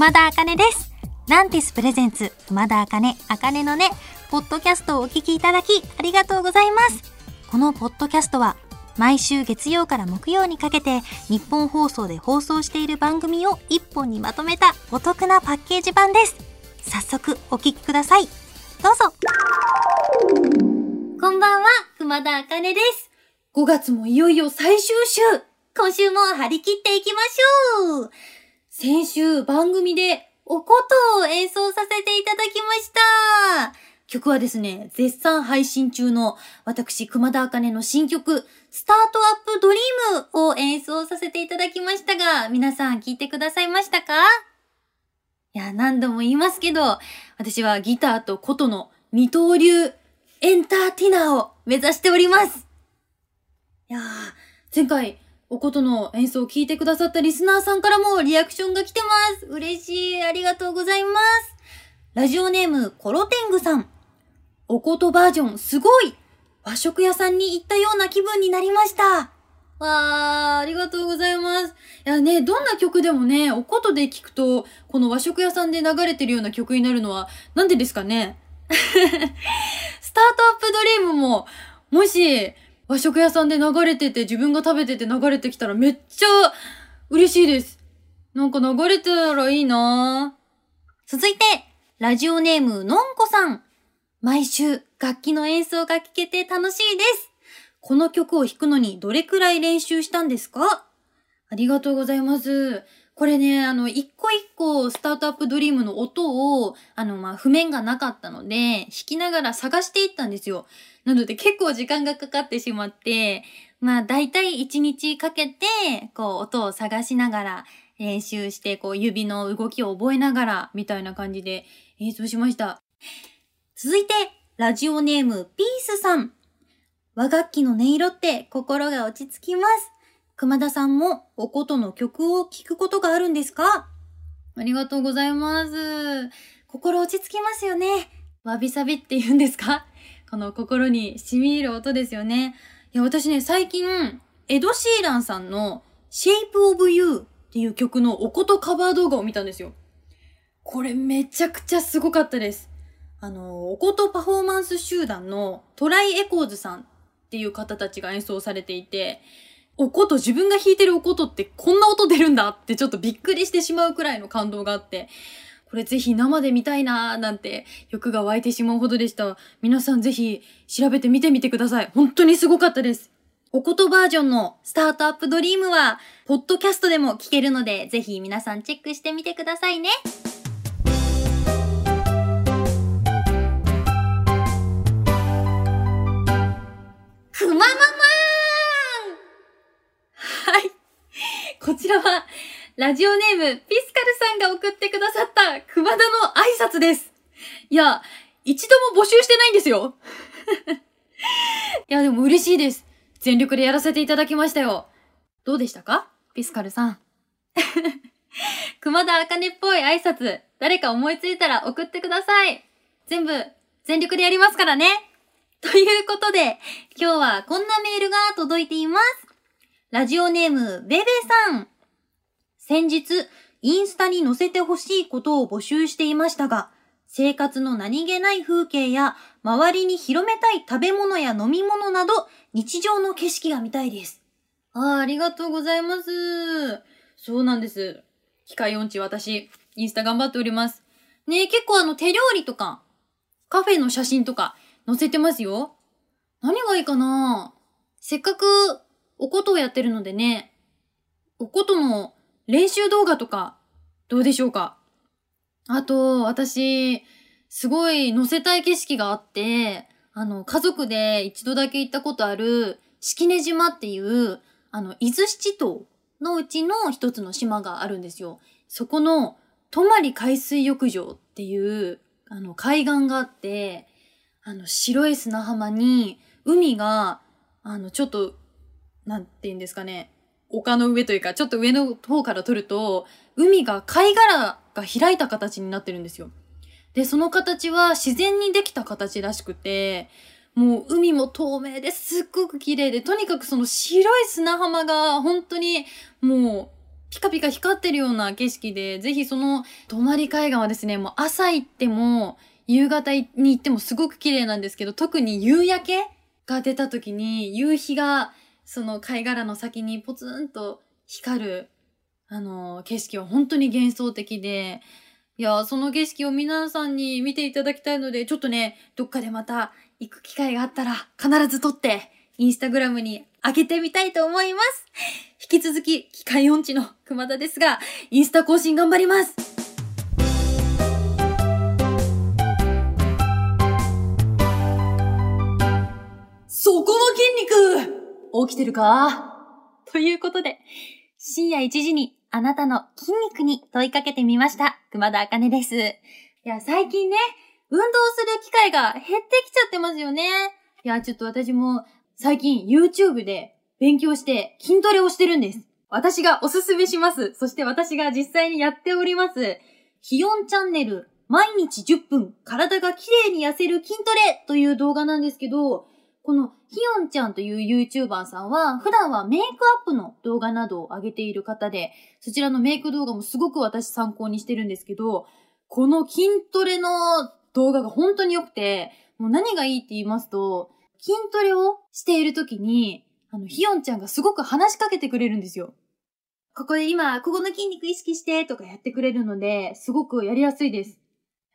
熊田茜です。ランティスプレゼンツ、熊田茜、茜のね、ポッドキャストをお聞きいただき、ありがとうございます。このポッドキャストは、毎週月曜から木曜にかけて、日本放送で放送している番組を一本にまとめたお得なパッケージ版です。早速、お聞きください。どうぞ。こんばんは、熊田茜です。5月もいよいよ最終週。今週も張り切っていきましょう。先週番組でおことを演奏させていただきました。曲はですね、絶賛配信中の私、熊田茜の新曲、スタートアップドリームを演奏させていただきましたが、皆さん聞いてくださいましたか？いや、何度も言いますけど、私はギターと琴の二刀流エンターティナーを目指しております。いや、前回、おことの演奏を聞いてくださったリスナーさんからもリアクションが来てます。嬉しい。ありがとうございます。ラジオネーム、コロテングさん。おことバージョン、すごい和食屋さんに行ったような気分になりました。わー、ありがとうございます。いやね、どんな曲でもね、おことで聞くと、この和食屋さんで流れてるような曲になるのは、なんでですかね？スタートアップドリームも、もし、和食屋さんで流れてて、自分が食べてて流れてきたらめっちゃ嬉しいです。なんか流れてたらいいな続いて、ラジオネームのんこさん。毎週、楽器の演奏が聴けて楽しいです。この曲を弾くのにどれくらい練習したんですか？ありがとうございます。これね、あの、一個一個スタートアップドリームの音を、あの、まあ、譜面がなかったので、弾きながら探していったんですよ。なので結構時間がかかってしまって、まあ、だいたい一日かけて、こう、音を探しながら練習して、こう、指の動きを覚えながら、みたいな感じで演奏しました。続いて、ラジオネーム、ピースさん。和楽器の音色って心が落ち着きます。熊田さんもおことの曲を聴くことがあるんですか？ありがとうございます。心落ち着きますよね。わびさびって言うんですか？この心に染み入る音ですよね。いや、私ね、最近、エド・シーランさんの Shape of You っていう曲のおことカバー動画を見たんですよ。これめちゃくちゃすごかったです。あの、おことパフォーマンス集団のトライエコーズさんっていう方たちが演奏されていて、おこと、自分が弾いてるおことってこんな音出るんだってちょっとびっくりしてしまうくらいの感動があって、これぜひ生で見たいなーなんて欲が湧いてしまうほどでした。皆さんぜひ調べてみてみてください。本当にすごかったです。おことバージョンのスタートアップドリームは、ポッドキャストでも聞けるので、ぜひ皆さんチェックしてみてくださいね。らは、ラジオネーム、ピスカルさんが送ってくださった熊田の挨拶です。いや、一度も募集してないんですよ。いや、でも嬉しいです。全力でやらせていただきましたよ。どうでしたか？ピスカルさん。熊田茜っぽい挨拶、誰か思いついたら送ってください。全部、全力でやりますからね。ということで、今日はこんなメールが届いています。ラジオネーム、ベベさん。先日、インスタに載せてほしいことを募集していましたが、生活の何気ない風景や、周りに広めたい食べ物や飲み物など、日常の景色が見たいです。ああ、ありがとうございます。そうなんです。機械音痴私、インスタ頑張っております。ねえ、結構あの手料理とか、カフェの写真とか載せてますよ。何がいいかなせっかくおことをやってるのでね、おことの練習動画とか、どうでしょうか？あと、私、すごい載せたい景色があって、あの、家族で一度だけ行ったことある、式根島っていう、あの、伊豆七島のうちの一つの島があるんですよ。そこの、泊海水浴場っていう、あの、海岸があって、あの、白い砂浜に、海が、あの、ちょっと、なんて言うんですかね、丘の上というか、ちょっと上の方から撮ると、海が貝殻が開いた形になってるんですよ。で、その形は自然にできた形らしくて、もう海も透明ですっごく綺麗で、とにかくその白い砂浜が本当にもうピカピカ光ってるような景色で、ぜひその泊海岸はですね、もう朝行っても、夕方に行ってもすごく綺麗なんですけど、特に夕焼けが出た時に、夕日がその貝殻の先にポツンと光る、あの、景色は本当に幻想的で、いや、その景色を皆さんに見ていただきたいので、ちょっとね、どっかでまた行く機会があったら、必ず撮って、インスタグラムに上げてみたいと思います。引き続き、機械音痴の熊田ですが、インスタ更新頑張ります。起きてるか？ということで、深夜1時にあなたの筋肉に問いかけてみました。熊田茜です。いや、最近ね、運動する機会が減ってきちゃってますよね。いや、ちょっと私も最近 YouTube で勉強して筋トレをしてるんです。私がおすすめします。そして私が実際にやっております。気温チャンネル毎日10分体が綺麗に痩せる筋トレという動画なんですけど、このひよんちゃんという YouTuber さんは、普段はメイクアップの動画などを上げている方で、そちらのメイク動画もすごく私参考にしてるんですけど、この筋トレの動画が本当に良くて、もう何がいいって言いますと、筋トレをしている時に、あの、ひよんちゃんがすごく話しかけてくれるんですよ。ここで今、ここの筋肉意識してとかやってくれるので、すごくやりやすいです。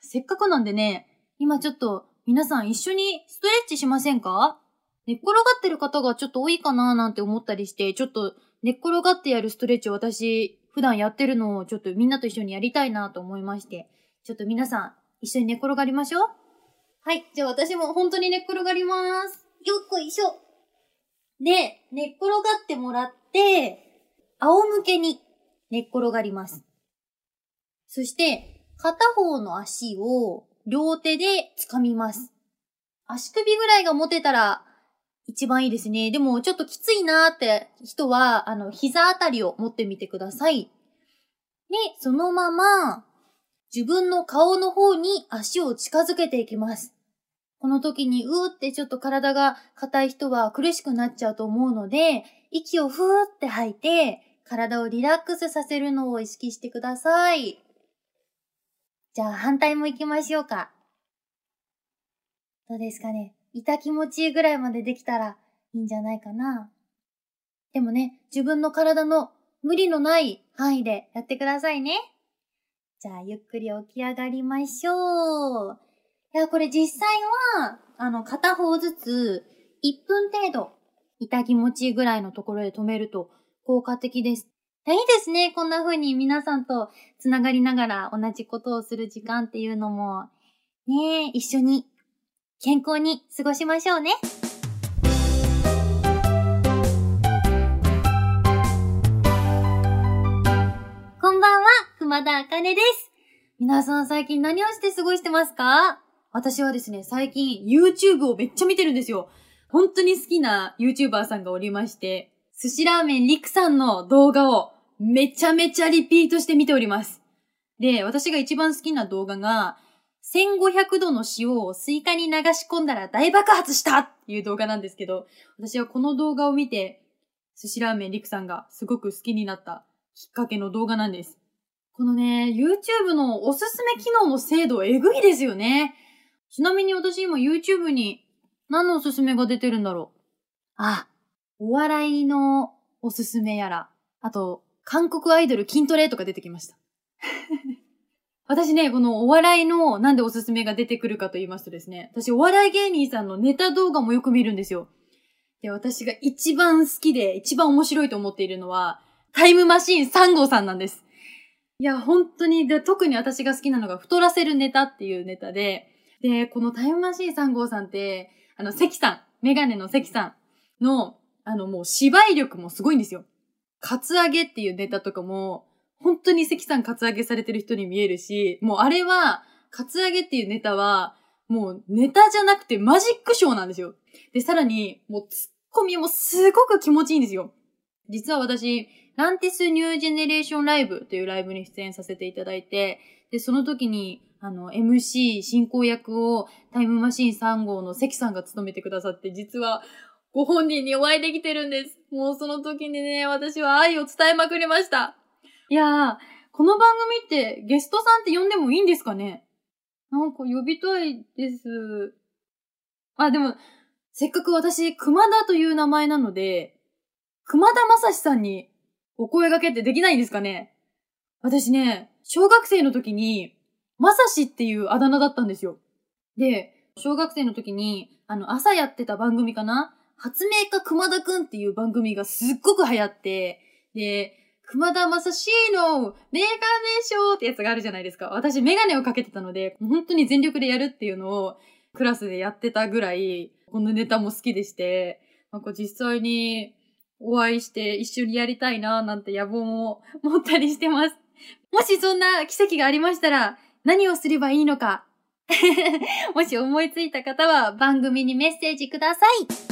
せっかくなんでね、今ちょっと皆さん一緒にストレッチしませんか？寝っ転がってる方がちょっと多いかななんて思ったりして、ちょっと寝っ転がってやるストレッチを私、普段やってるのをちょっとみんなと一緒にやりたいなと思いまして、ちょっと皆さん一緒に寝っ転がりましょう。はい。じゃあ私も本当に寝っ転がります。よっこいしょ。で、寝っ転がってもらって、仰向けに寝っ転がります。そして、片方の足を両手で掴みます。足首ぐらいが持てたら一番いいですね。でもちょっときついなーって人は、あの、膝あたりを持ってみてください。で、そのまま、自分の顔の方に足を近づけていきます。この時にうーってちょっと体が硬い人は苦しくなっちゃうと思うので、息をふーって吐いて、体をリラックスさせるのを意識してください。じゃあ反対も行きましょうか。どうですかね？痛気持ちいいぐらいまでできたらいいんじゃないかな。でもね、自分の体の無理のない範囲でやってくださいね。じゃあ、ゆっくり起き上がりましょう。いや、これ実際は、あの、片方ずつ1分程度、痛気持ちいいぐらいのところで止めると効果的です。いいですね。こんな風に皆さんと繋がりながら同じことをする時間っていうのも、ね一緒に健康に過ごしましょうね。こんばんは、熊田あかねです。皆さん最近何をして過ごしてますか？私はですね、最近 YouTube をめっちゃ見てるんですよ。本当に好きな YouTuber さんがおりまして、寿司ラーメンリクさんの動画をめちゃめちゃリピートして見ております。で、私が一番好きな動画が、1500度の塩をスイカに流し込んだら大爆発したっていう動画なんですけど、私はこの動画を見て、寿司ラーメンリクさんがすごく好きになったきっかけの動画なんです。このね、YouTube のおすすめ機能の精度えぐいですよね。ちなみに私今 YouTube に何のおすすめが出てるんだろう。あ、お笑いのおすすめやら、あと、韓国アイドル筋トレとか出てきました。私ね、このお笑いのなんでおすすめが出てくるかと言いますとですね、私お笑い芸人さんのネタ動画もよく見るんですよ。で、私が一番好きで一番面白いと思っているのは、タイムマシーン3号さんなんです。いや、本当に、で、特に私が好きなのが太らせるネタっていうネタで、で、このタイムマシーン3号さんって、あの、関さん、メガネの関さんの、あの、もう芝居力もすごいんですよ。カツアゲっていうネタとかも、本当に関さんカツアゲされてる人に見えるし、もうあれは、カツアゲっていうネタは、もうネタじゃなくてマジックショーなんですよ。で、さらに、もうツッコミもすごく気持ちいいんですよ。実は私、ランティスニュージェネレーションライブというライブに出演させていただいて、で、その時に、あの、MC 進行役をタイムマシーン3号の関さんが務めてくださって、実はご本人にお会いできてるんです。もうその時にね、私は愛を伝えまくりました。いやー、この番組ってゲストさんって呼んでもいいんですかね？なんか呼びたいです。あ、でも、せっかく私、熊田という名前なので、熊田正史さんにお声掛けってできないんですかね？私ね、小学生の時に、正史っていうあだ名だったんですよ。で、小学生の時に、あの、朝やってた番組かな？発明家熊田くんっていう番組がすっごく流行って、で、熊田正史のメガネショーってやつがあるじゃないですか。私メガネをかけてたので、本当に全力でやるっていうのをクラスでやってたぐらい、このネタも好きでして、なんか実際にお会いして一緒にやりたいななんて野望も持ったりしてます。もしそんな奇跡がありましたら、何をすればいいのか。もし思いついた方は番組にメッセージください。